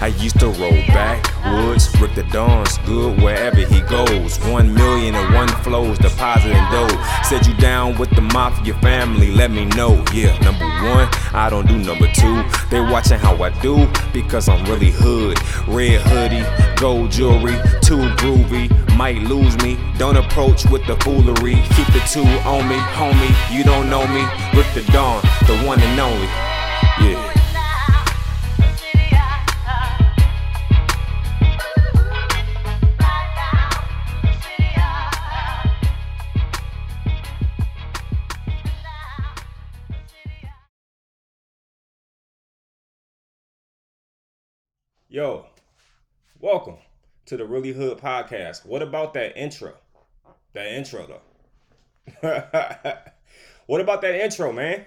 I used to roll backwoods, Rick the Don's good wherever he goes. One million and one flows, depositing dough. Said you down with the mafia family, let me know. Yeah, number one, I don't do number two. They watching how I do because I'm really hood. Red hoodie, gold jewelry, too groovy. Might lose me, don't approach with the foolery. Keep the two on me, homie. You don't know me, Rick the Don, the one and only. Yo, welcome to the Really Hood podcast. What about that intro? That intro though. what about that intro, man?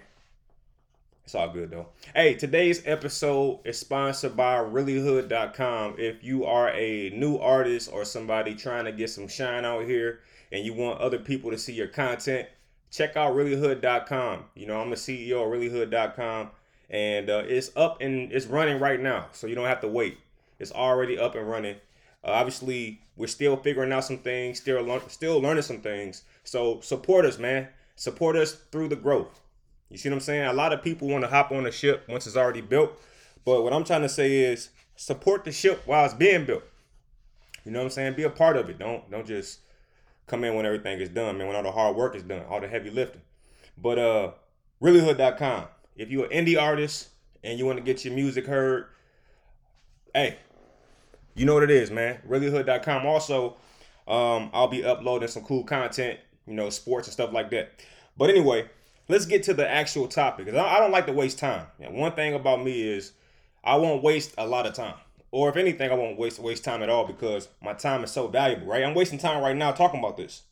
It's all good though. Hey, today's episode is sponsored by reallyhood.com. If you are a new artist or somebody trying to get some shine out here and you want other people to see your content, check out reallyhood.com. You know, I'm the CEO of reallyhood.com and uh, it's up and it's running right now, so you don't have to wait. It's already up and running. Uh, obviously, we're still figuring out some things, still lear- still learning some things. So support us, man. Support us through the growth. You see what I'm saying? A lot of people want to hop on the ship once it's already built, but what I'm trying to say is support the ship while it's being built. You know what I'm saying? Be a part of it. Don't don't just come in when everything is done, man. When all the hard work is done, all the heavy lifting. But uh, reallyhood.com if you're an indie artist and you want to get your music heard, hey, you know what it is, man. Reallyhood.com. Also, um, I'll be uploading some cool content, you know, sports and stuff like that. But anyway, let's get to the actual topic. I don't like to waste time. And one thing about me is I won't waste a lot of time. Or if anything, I won't waste waste time at all because my time is so valuable, right? I'm wasting time right now talking about this.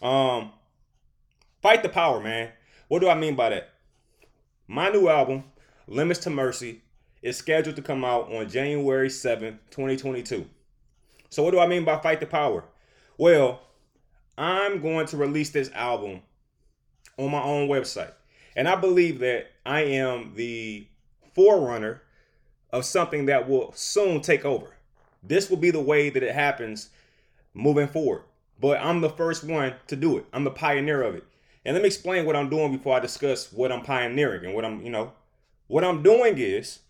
Um, fight the power, man. What do I mean by that? My new album, Limits to Mercy, is scheduled to come out on January 7th, 2022. So, what do I mean by Fight the Power? Well, I'm going to release this album on my own website. And I believe that I am the forerunner of something that will soon take over. This will be the way that it happens moving forward. But I'm the first one to do it, I'm the pioneer of it. And let me explain what I'm doing before I discuss what I'm pioneering and what I'm, you know, what I'm doing is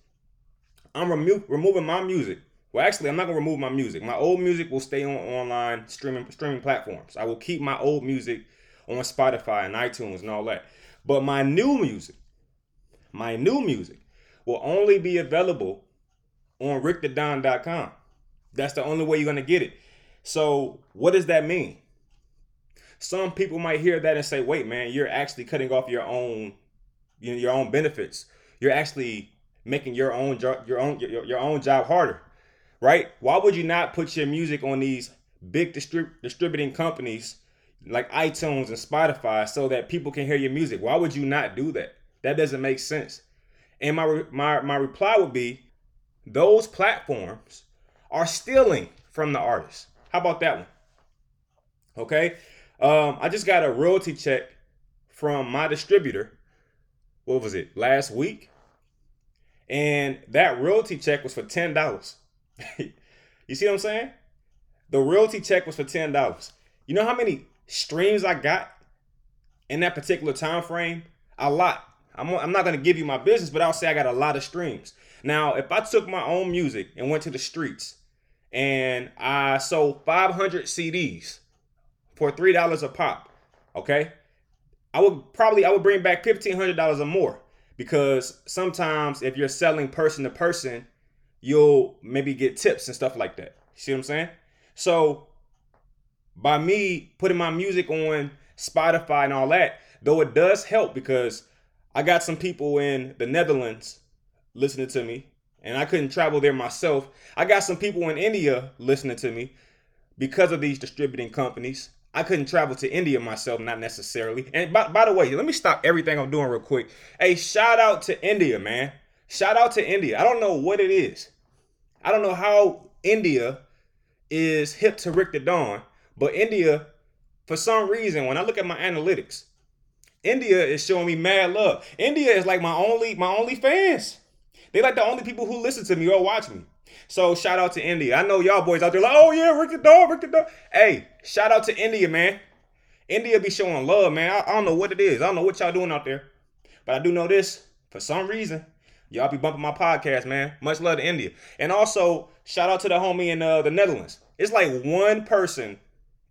I'm remo- removing my music. Well, actually, I'm not gonna remove my music. My old music will stay on online streaming streaming platforms. I will keep my old music on Spotify and iTunes and all that. But my new music, my new music, will only be available on rickthedon.com. That's the only way you're gonna get it. So, what does that mean? Some people might hear that and say, "Wait, man, you're actually cutting off your own, you know, your own benefits. You're actually making your own job, your own your, your own job harder, right? Why would you not put your music on these big distrib- distributing companies like iTunes and Spotify so that people can hear your music? Why would you not do that? That doesn't make sense. And my my my reply would be, those platforms are stealing from the artists. How about that one? Okay, um, I just got a royalty check from my distributor. What was it? Last week. And that royalty check was for ten dollars. you see what I'm saying? The royalty check was for ten dollars. You know how many streams I got in that particular time frame? A lot. I'm, I'm not gonna give you my business, but I'll say I got a lot of streams. Now, if I took my own music and went to the streets and I sold 500 CDs for three dollars a pop. Okay, I would probably I would bring back fifteen hundred dollars or more because sometimes if you're selling person to person, you'll maybe get tips and stuff like that. See what I'm saying? So by me putting my music on Spotify and all that, though it does help because I got some people in the Netherlands listening to me, and I couldn't travel there myself. I got some people in India listening to me because of these distributing companies. I couldn't travel to India myself, not necessarily. And by, by the way, let me stop everything I'm doing real quick. Hey, shout out to India, man. Shout out to India. I don't know what it is. I don't know how India is hip to Rick the Don, but India, for some reason, when I look at my analytics, India is showing me mad love. India is like my only my only fans. They like the only people who listen to me or watch me. So shout out to India. I know y'all boys out there like, oh yeah, Rick the Dog, Rick Dog. Hey, shout out to India, man. India be showing love, man. I, I don't know what it is. I don't know what y'all doing out there. But I do know this. For some reason, y'all be bumping my podcast, man. Much love to India. And also, shout out to the homie in uh, the Netherlands. It's like one person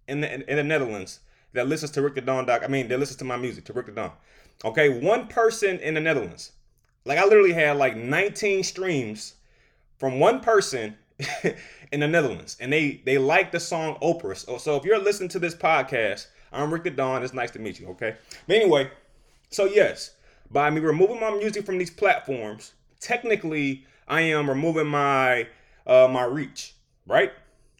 in the in the Netherlands that listens to Rick the Don doc. I mean, that listens to my music, to Rick the Don. Okay, one person in the Netherlands. Like I literally had like 19 streams from one person in the Netherlands, and they they like the song Oprah. So, so if you're listening to this podcast, I'm Rick the Don. It's nice to meet you. Okay. But anyway, so yes, by me removing my music from these platforms, technically I am removing my uh my reach, right?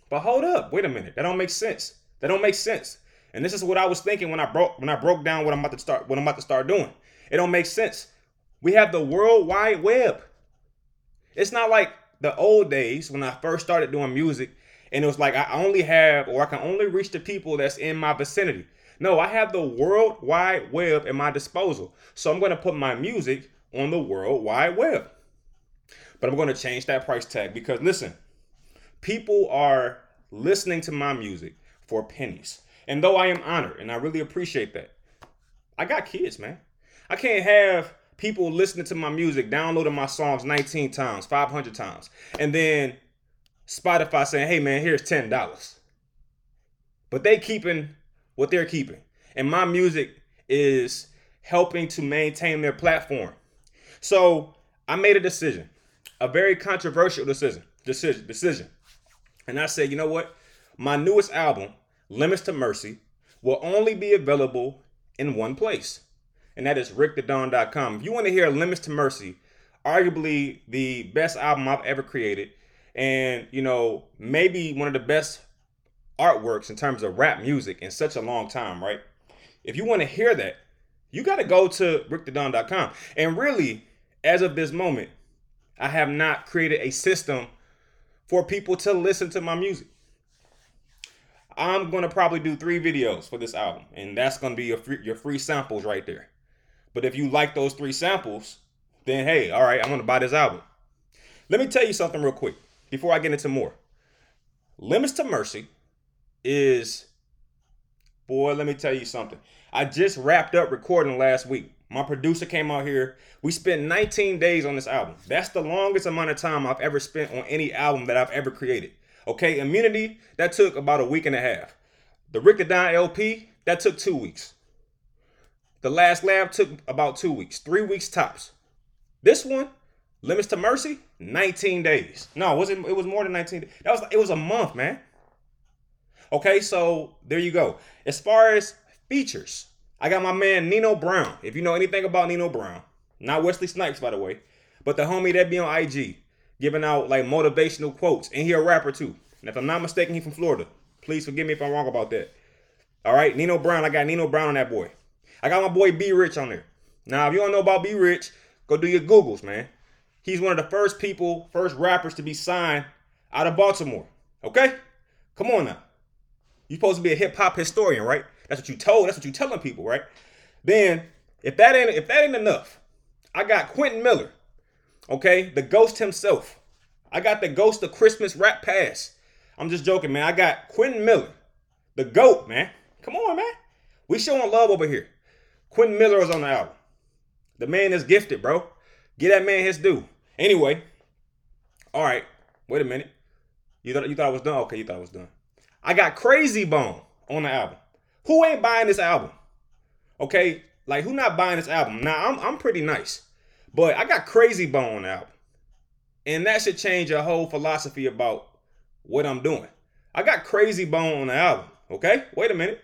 But hold up, wait a minute. That don't make sense. That don't make sense. And this is what I was thinking when I broke when I broke down what I'm about to start what I'm about to start doing. It don't make sense. We have the World Wide Web. It's not like the old days when I first started doing music and it was like I only have or I can only reach the people that's in my vicinity. No, I have the World Wide Web at my disposal. So I'm going to put my music on the World Wide Web. But I'm going to change that price tag because listen, people are listening to my music for pennies. And though I am honored and I really appreciate that, I got kids, man. I can't have people listening to my music, downloading my songs 19 times, 500 times, and then Spotify saying, hey man, here's $10. But they keeping what they're keeping. And my music is helping to maintain their platform. So I made a decision, a very controversial decision, decision, decision. And I said, you know what? My newest album, Limits to Mercy, will only be available in one place and that is rickthedon.com. If you want to hear Limits to Mercy, arguably the best album I've ever created, and you know, maybe one of the best artworks in terms of rap music in such a long time, right? If you want to hear that, you got to go to rickthedon.com. And really, as of this moment, I have not created a system for people to listen to my music. I'm going to probably do three videos for this album, and that's going to be your free, your free samples right there. But if you like those three samples, then hey, all right, I'm gonna buy this album. Let me tell you something real quick before I get into more. Limits to Mercy is, boy, let me tell you something. I just wrapped up recording last week. My producer came out here. We spent 19 days on this album. That's the longest amount of time I've ever spent on any album that I've ever created. Okay, Immunity, that took about a week and a half. The Rick the Don LP, that took two weeks. The last lab took about two weeks, three weeks tops. This one, limits to mercy, 19 days. No, it wasn't it was more than 19 days. That was it was a month, man. Okay, so there you go. As far as features, I got my man Nino Brown. If you know anything about Nino Brown, not Wesley Snipes, by the way, but the homie that be on IG, giving out like motivational quotes, and he a rapper too. And if I'm not mistaken, he from Florida. Please forgive me if I'm wrong about that. All right, Nino Brown. I got Nino Brown on that boy. I got my boy B Rich on there. Now, if you don't know about B Rich, go do your Googles, man. He's one of the first people, first rappers to be signed out of Baltimore. Okay? Come on now. You're supposed to be a hip hop historian, right? That's what you told. That's what you telling people, right? Then, if that ain't if that ain't enough, I got Quentin Miller. Okay, the ghost himself. I got the ghost of Christmas rap pass. I'm just joking, man. I got Quentin Miller, the goat, man. Come on, man. We showing love over here. Quentin Miller is on the album. The man is gifted, bro. Get that man his due. Anyway, all right. Wait a minute. You thought you thought I was done? Okay, you thought I was done. I got Krayzie Bone on the album. Who ain't buying this album? Okay, like who not buying this album? Now I'm I'm pretty nice, but I got Krayzie Bone on the album, and that should change your whole philosophy about what I'm doing. I got Krayzie Bone on the album. Okay, wait a minute,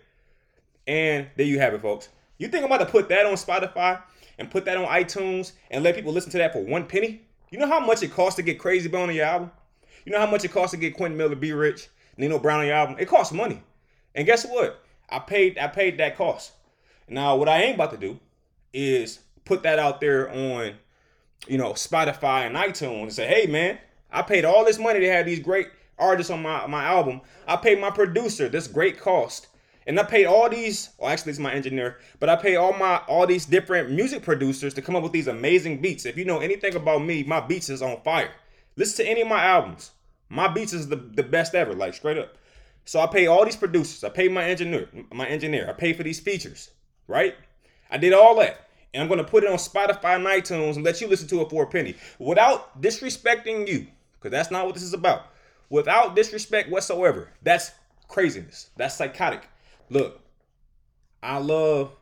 and there you have it, folks. You think I'm about to put that on Spotify and put that on iTunes and let people listen to that for one penny? You know how much it costs to get Krayzie Bone on your album? You know how much it costs to get Quentin Miller, B Rich, Nino Brown on your album? It costs money. And guess what? I paid I paid that cost. Now what I ain't about to do is put that out there on, you know, Spotify and iTunes and say, hey man, I paid all this money to have these great artists on my, my album. I paid my producer this great cost and I paid all these, well, actually, it's my engineer, but I pay all my all these different music producers to come up with these amazing beats. If you know anything about me, my beats is on fire. Listen to any of my albums. My beats is the, the best ever, like straight up. So I pay all these producers. I pay my engineer, my engineer. I pay for these features, right? I did all that. And I'm gonna put it on Spotify and iTunes and let you listen to it for a penny. Without disrespecting you, because that's not what this is about. Without disrespect whatsoever. That's craziness. That's psychotic. Look, I love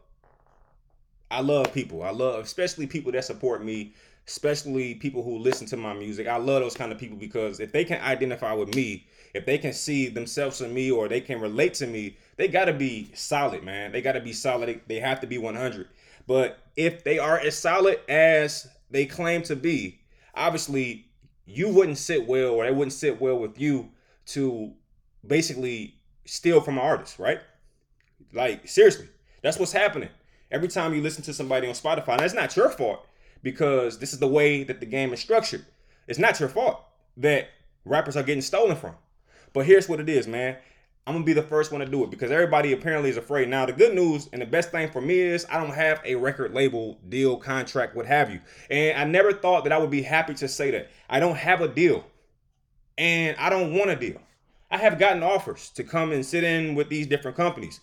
I love people. I love especially people that support me, especially people who listen to my music. I love those kind of people because if they can identify with me, if they can see themselves in me or they can relate to me, they got to be solid, man. They got to be solid. They have to be 100. But if they are as solid as they claim to be, obviously you wouldn't sit well or they wouldn't sit well with you to basically steal from an artist, right? Like seriously, that's what's happening. Every time you listen to somebody on Spotify, that's not your fault because this is the way that the game is structured. It's not your fault that rappers are getting stolen from. But here's what it is, man. I'm gonna be the first one to do it because everybody apparently is afraid. Now, the good news and the best thing for me is I don't have a record label deal, contract, what have you. And I never thought that I would be happy to say that. I don't have a deal. And I don't want a deal. I have gotten offers to come and sit in with these different companies.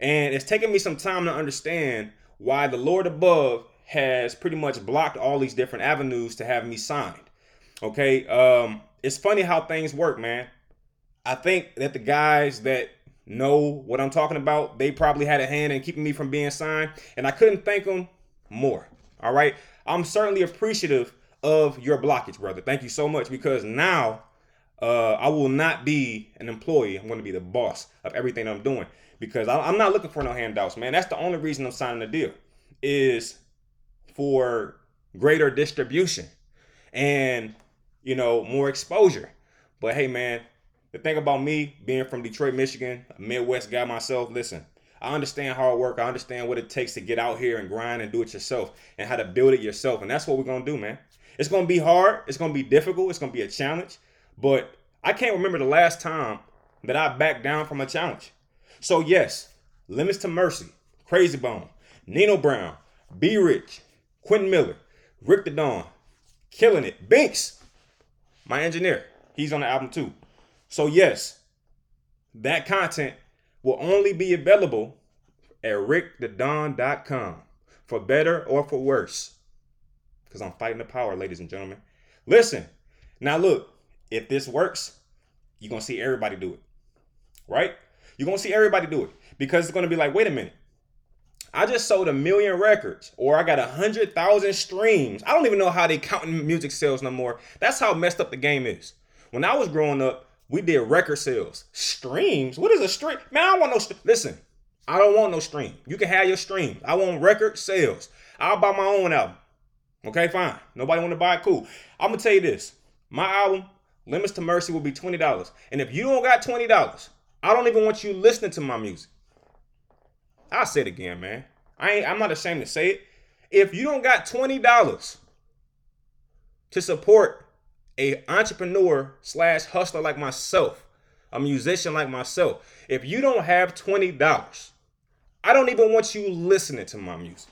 And it's taken me some time to understand why the Lord above has pretty much blocked all these different avenues to have me signed. Okay. Um, it's funny how things work, man. I think that the guys that know what I'm talking about, they probably had a hand in keeping me from being signed, and I couldn't thank them more. All right. I'm certainly appreciative of your blockage, brother. Thank you so much because now uh, I will not be an employee. I'm going to be the boss of everything I'm doing because I'm not looking for no handouts, man. That's the only reason I'm signing the deal is for greater distribution and you know more exposure. But hey, man, the thing about me being from Detroit, Michigan, a Midwest guy myself, listen, I understand hard work. I understand what it takes to get out here and grind and do it yourself and how to build it yourself. And that's what we're going to do, man. It's going to be hard. It's going to be difficult. It's going to be a challenge. But I can't remember the last time that I backed down from a challenge. So, yes, Limits to Mercy, Krayzie Bone, Nino Brown, B Rich, Quentin Miller, Rick the Don, Killing It, Binks, my engineer. He's on the album too. So, yes, that content will only be available at rickthedon.com for better or for worse. Because I'm fighting the power, ladies and gentlemen. Listen, now look, if this works, you're going to see everybody do it. Right? You're to see everybody do it because it's to be like, wait a minute. I just sold a million records or I got a hundred thousand streams. I don't even know how they counting music sales no more. That's how messed up the game is. When I was growing up, we did record sales. Streams? What is a stream? Man, I don't want no st- listen. I don't want no stream. You can have your stream. I want record sales. I'll buy my own album. Okay, fine. Nobody want to buy it. Cool. I'm gonna tell you this. My album, Limits to Mercy, will be twenty dollars. And if you don't got twenty dollars, I don't even want you listening to my music. I'll say it again, man. I ain't. I'm not ashamed to say it. If you don't got twenty dollars to support a entrepreneur slash hustler like myself, a musician like myself, if you don't have $20, I don't even want you listening to my music.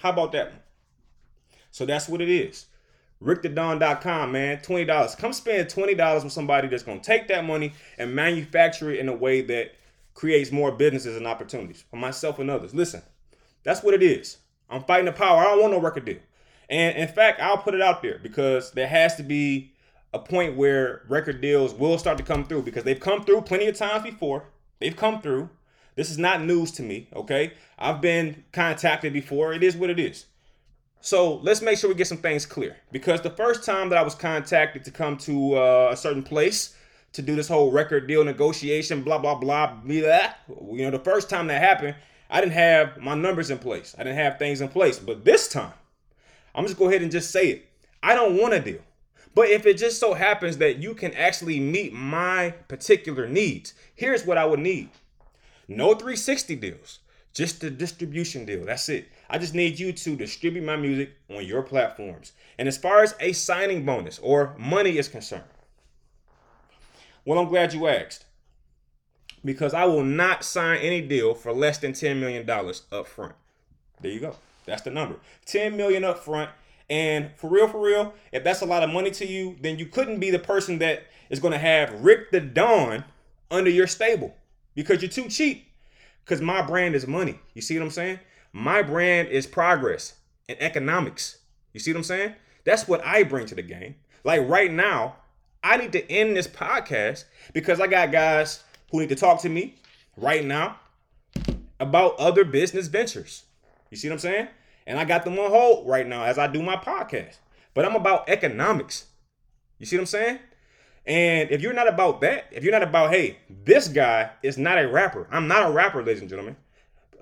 How about that one? So that's what it is. RickTheDon.com, man. $20. Come spend $20 with somebody that's going to take that money and manufacture it in a way that creates more businesses and opportunities for myself and others. Listen, that's what it is. I'm fighting the power. I don't want no record deal. And in fact, I'll put it out there because there has to be a point where record deals will start to come through because they've come through plenty of times before. They've come through. This is not news to me, okay? I've been contacted before. It is what it is. So let's make sure we get some things clear because the first time that I was contacted to come to uh, a certain place to do this whole record deal negotiation, blah blah blah, blah, you know, the first time that happened, I didn't have my numbers in place. I didn't have things in place. But this time, I'm just go ahead and just say it. I don't want a deal. But if it just so happens that you can actually meet my particular needs, here's what I would need. No 360 deals, just a distribution deal. That's it. I just need you to distribute my music on your platforms. And as far as a signing bonus or money is concerned, well, I'm glad you asked because I will not sign any deal for less than $10 million up front. There you go. That's the number. 10 million up front. And for real, for real, if that's a lot of money to you, then you couldn't be the person that is going to have Rick the Don under your stable because you're too cheap. Because my brand is money. You see what I'm saying? My brand is progress and economics. You see what I'm saying? That's what I bring to the game. Like right now, I need to end this podcast because I got guys who need to talk to me right now about other business ventures. You see what I'm saying? And I got them on hold right now as I do my podcast. But I'm about economics. You see what I'm saying? And if you're not about that, if you're not about, hey, this guy is not a rapper. I'm not a rapper, ladies and gentlemen.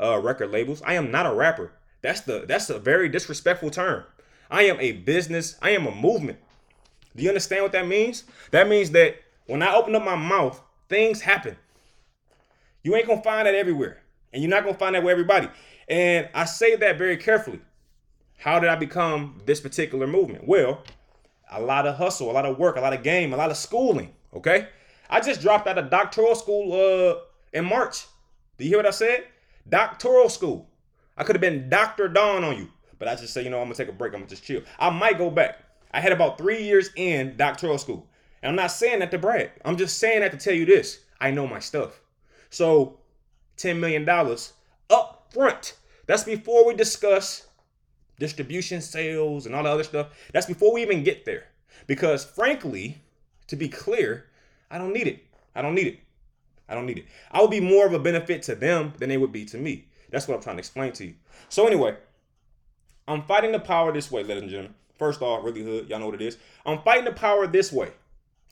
Uh, record labels. I am not a rapper. That's the that's a very disrespectful term. I am a business. I am a movement. Do you understand what that means? That means that when I open up my mouth, things happen. You ain't gonna find that everywhere, and you're not gonna find that with everybody. And I say that very carefully. How did I become this particular movement? Well, a lot of hustle, a lot of work, a lot of game, a lot of schooling. Okay, I just dropped out of doctoral school uh in March. Do you hear what I said? Doctoral school. I could have been Dr. Don on you, but I just say, you know, I'm gonna take a break. I'm gonna just chill. I might go back. I had about three years in doctoral school. And I'm not saying that to brag. I'm just saying that to tell you this. I know my stuff. So $10 million up front. That's before we discuss distribution, sales, and all the other stuff. That's before we even get there. Because frankly, to be clear, I don't need it. I don't need it. I don't need it. I would be more of a benefit to them than they would be to me. That's what I'm trying to explain to you. So anyway, I'm fighting the power this way, ladies and gentlemen. First off, really hood, y'all know what it is. I'm fighting the power this way.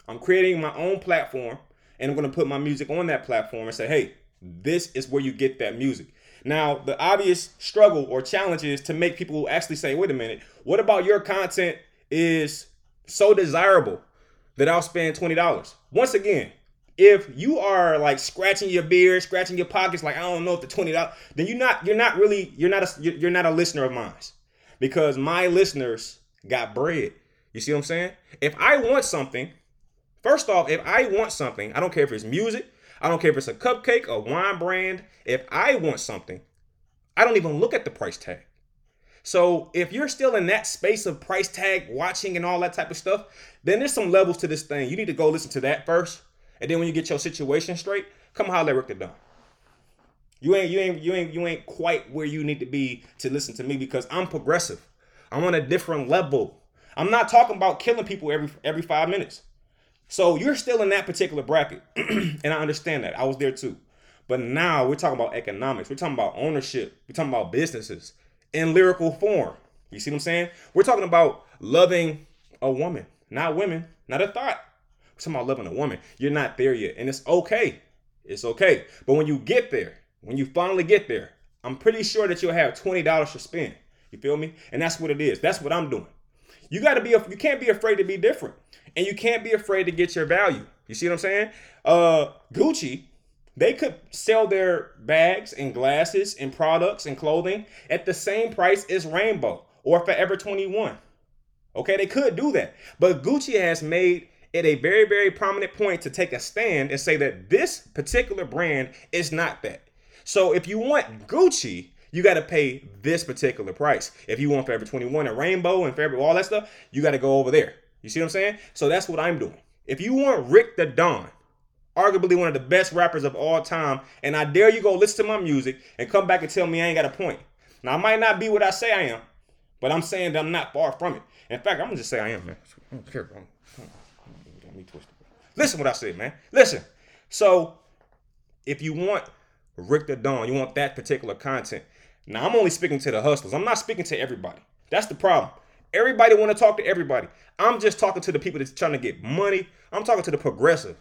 I'm creating my own platform and I'm going to put my music on that platform and say, hey, this is where you get that music. Now, the obvious struggle or challenge is to make people actually say, wait a minute, what about your content is so desirable that I'll spend $20? Once again, if you are like scratching your beard, scratching your pockets, like I don't know if the twenty dollars, then you're not you're not really you're not a you're not a listener of mine, because my listeners got bread. You see what I'm saying? If I want something, first off, if I want something, I don't care if it's music, I don't care if it's a cupcake, a wine brand. If I want something, I don't even look at the price tag. So if you're still in that space of price tag watching and all that type of stuff, then there's some levels to this thing. You need to go listen to that first. And then when you get your situation straight, come holler at Rick the Don. You ain't you ain't you ain't you ain't quite where you need to be to listen to me because I'm progressive. I'm on a different level. I'm not talking about killing people every every five minutes. So you're still in that particular bracket, and I understand that. I was there too. But now we're talking about economics. We're talking about ownership. We're talking about businesses in lyrical form. You see what I'm saying? We're talking about loving a woman, not women, not a thought. Talking about loving a woman. You're not there yet, and it's okay. It's okay. But when you get there, when you finally get there, I'm pretty sure that you'll have twenty dollars to spend. You feel me? And that's what it is. That's what I'm doing. You got to be. You can't be afraid to be different, and you can't be afraid to get your value. You see what I'm saying? Uh, Gucci, they could sell their bags and glasses and products and clothing at the same price as Rainbow or Forever 21. Okay, they could do that, but Gucci has made it a very, very prominent point to take a stand and say that this particular brand is not that. So if you want Gucci, you got to pay this particular price. If you want Forever 21 and Rainbow and Forever, all that stuff, you got to go over there. You see what I'm saying? So that's what I'm doing. If you want Rick the Don, arguably one of the best rappers of all time, and I dare you go listen to my music and come back and tell me I ain't got a point. Now, I might not be what I say I am, but I'm saying that I'm not far from it. In fact, I'm gonna just say I am, man. I don't care, bro. Listen what I said, man. Listen. So, if you want Rick the Don, you want that particular content. Now, I'm only speaking to the hustlers. I'm not speaking to everybody. That's the problem. Everybody want to talk to everybody. I'm just talking to the people that's trying to get money. I'm talking to the progressive.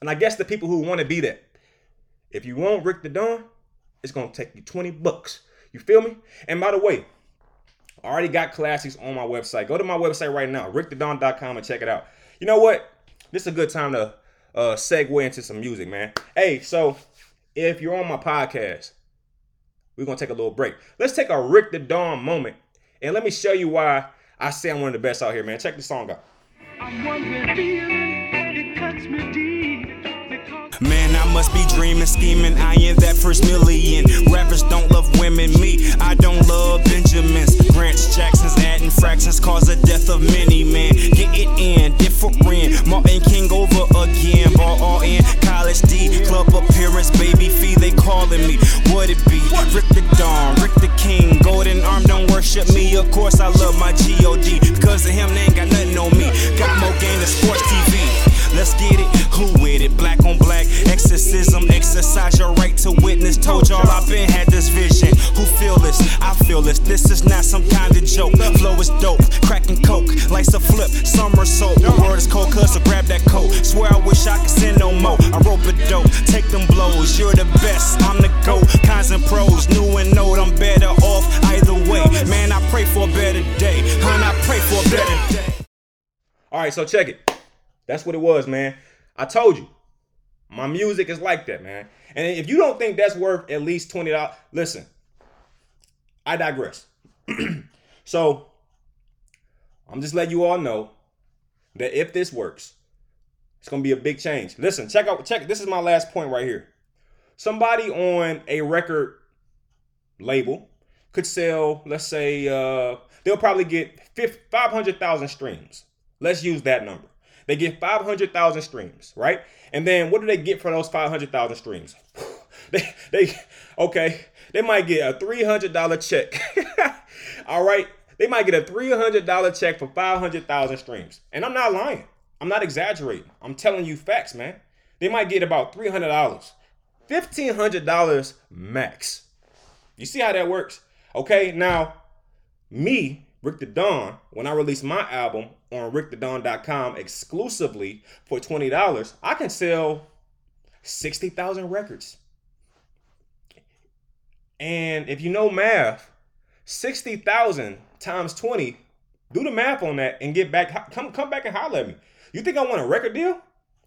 And I guess the people who want to be that. If you want Rick the Don, it's to take you 20 bucks. You feel me? And by the way, I already got classics on my website. Go to my website right now, rickthedon.com, and check it out. You know what? This is a good time to uh, segue into some music, man. Hey, so if you're on my podcast, we're gonna take a little break. Let's take a Rick the Don moment, and let me show you why I say I'm one of the best out here, man. Check the song out. Man, I must be dreaming, scheming. I am that first million. Rappers don't love women meet. I don't love Benjamins, Branch Jacksons, adding fractions, cause the death of many men. Get it in, different. Martin King over again, ball all in. College D, club appearance, baby fee, they calling me. Would it be Rick the Don, Rick the King, Golden Arm? Don't worship me. Of course, I love my God because of him, they ain't got nothing on me. Got more game than sports TV. Let's get it. Who with it? Black on black. Exorcism. Exercise your right to witness. Told y'all I've been had this vision. Who feel this? I feel this. This is not some kind of joke. Flow is dope. Cracking coke. Lights a flip. Somersault. The world is cold, cuz so grab that coat. Swear I wish I could send no more. I rope a dope. Take them blows. You're the best. I'm the GOAT. Cons and pros. New and old. I'm better off either way. Man, I pray for a better day. Hun, I pray for a better day. All right, so check it. That's what it was, man. I told you. My music is like that, man. And if you don't think that's worth at least $20, listen. I digress. so, I'm just letting you all know that if this works, it's to be a big change. Listen, check out check this is my last point right here. Somebody on a record label could sell, let's say uh they'll probably get 500,000 streams. Let's use that number. They get 500,000 streams, right? And then what do they get for those 500,000 streams? they, they, okay, they might get a $300 check. All right, they might get a $300 check for 500,000 streams. And I'm not lying. I'm not exaggerating. I'm telling you facts, man. They might get about $300, $1,500 max. You see how that works? Okay, now, me, Rick the Don, when I release my album on rickthedon.com exclusively for $20, I can sell 60,000 records. And if you know math, 60,000 times 20, do the math on that and get back come come back and holler at me. You think I want a record deal?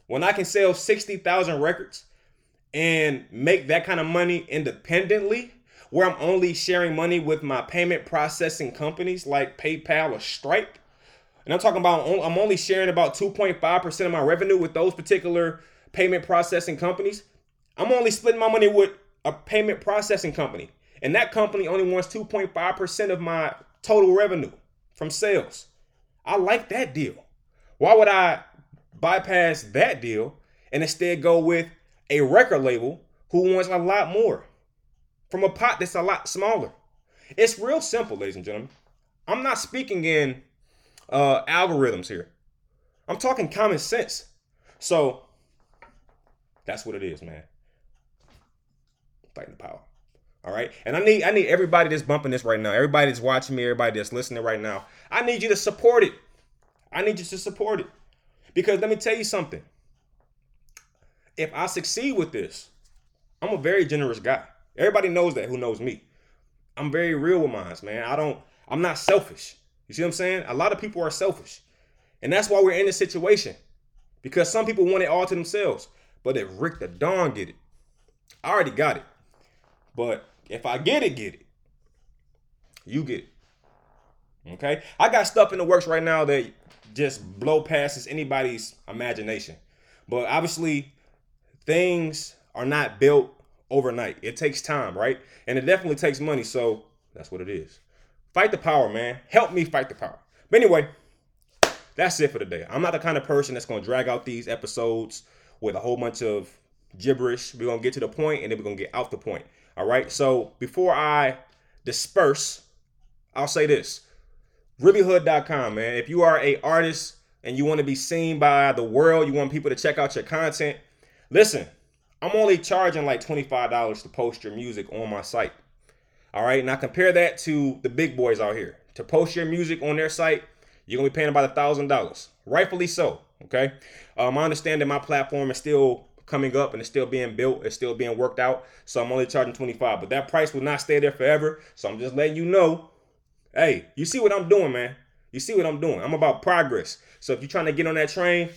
When I can sell 60,000 records and make that kind of money independently where I'm only sharing money with my payment processing companies like PayPal or Stripe. And I'm talking about I'm only sharing about 2.5% of my revenue with those particular payment processing companies. I'm only splitting my money with a payment processing company. And that company only wants 2.5% of my total revenue from sales. I like that deal. Why would I bypass that deal and instead go with a record label who wants a lot more? From a pot that's a lot smaller. It's real simple, ladies and gentlemen. I'm not speaking in uh, algorithms here. I'm talking common sense. So that's what it is, man. Fighting the power. All right. And I need I need everybody that's bumping this right now, everybody that's watching me, everybody that's listening right now. I need you to support it. I need you to support it. Because let me tell you something. If I succeed with this, I'm a very generous guy. Everybody knows that who knows me. I'm very real with mine, man. I don't, I'm not selfish. You see what I'm saying? A lot of people are selfish. And that's why we're in this situation. Because some people want it all to themselves. But if Rick the Don get it, I already got it. But if I get it, get it. You get it. Okay? I got stuff in the works right now that just blow passes anybody's imagination. But obviously, things are not built overnight. It takes time, right? And it definitely takes money. So that's what it is. Fight the power, man. Help me fight the power. But anyway, that's it for today. I'm not the kind of person that's going to drag out these episodes with a whole bunch of gibberish. We're going to get to the point and then we're going to get out the point. All right. So before I disperse, I'll say this reallyhood.com, man. If you are a artist and you want to be seen by the world, you want people to check out your content, listen, I'm only charging like $25 to post your music on my site. All right. Now compare that to the big boys out here. To post your music on their site, you're gonna be paying about a thousand dollars. Rightfully so. Okay. Um, I understand that my platform is still coming up and it's still being built, it's still being worked out. So I'm only charging 25, but that price will not stay there forever. So I'm just letting you know. Hey, you see what I'm doing, man. You see what I'm doing. I'm about progress. So if you're trying to get on that train,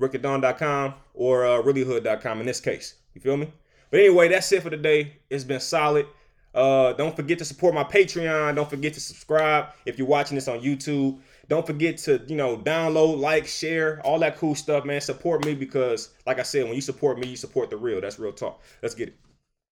rickthedon.com or uh, reallyhood.com in this case. You feel me? But anyway, that's it for today. It's been solid. Uh, don't forget to support my Patreon. Don't forget to subscribe if you're watching this on YouTube. Don't forget to, you know, download, like, share, all that cool stuff, man. Support me because, like I said, when you support me, you support the real. That's real talk. Let's get it.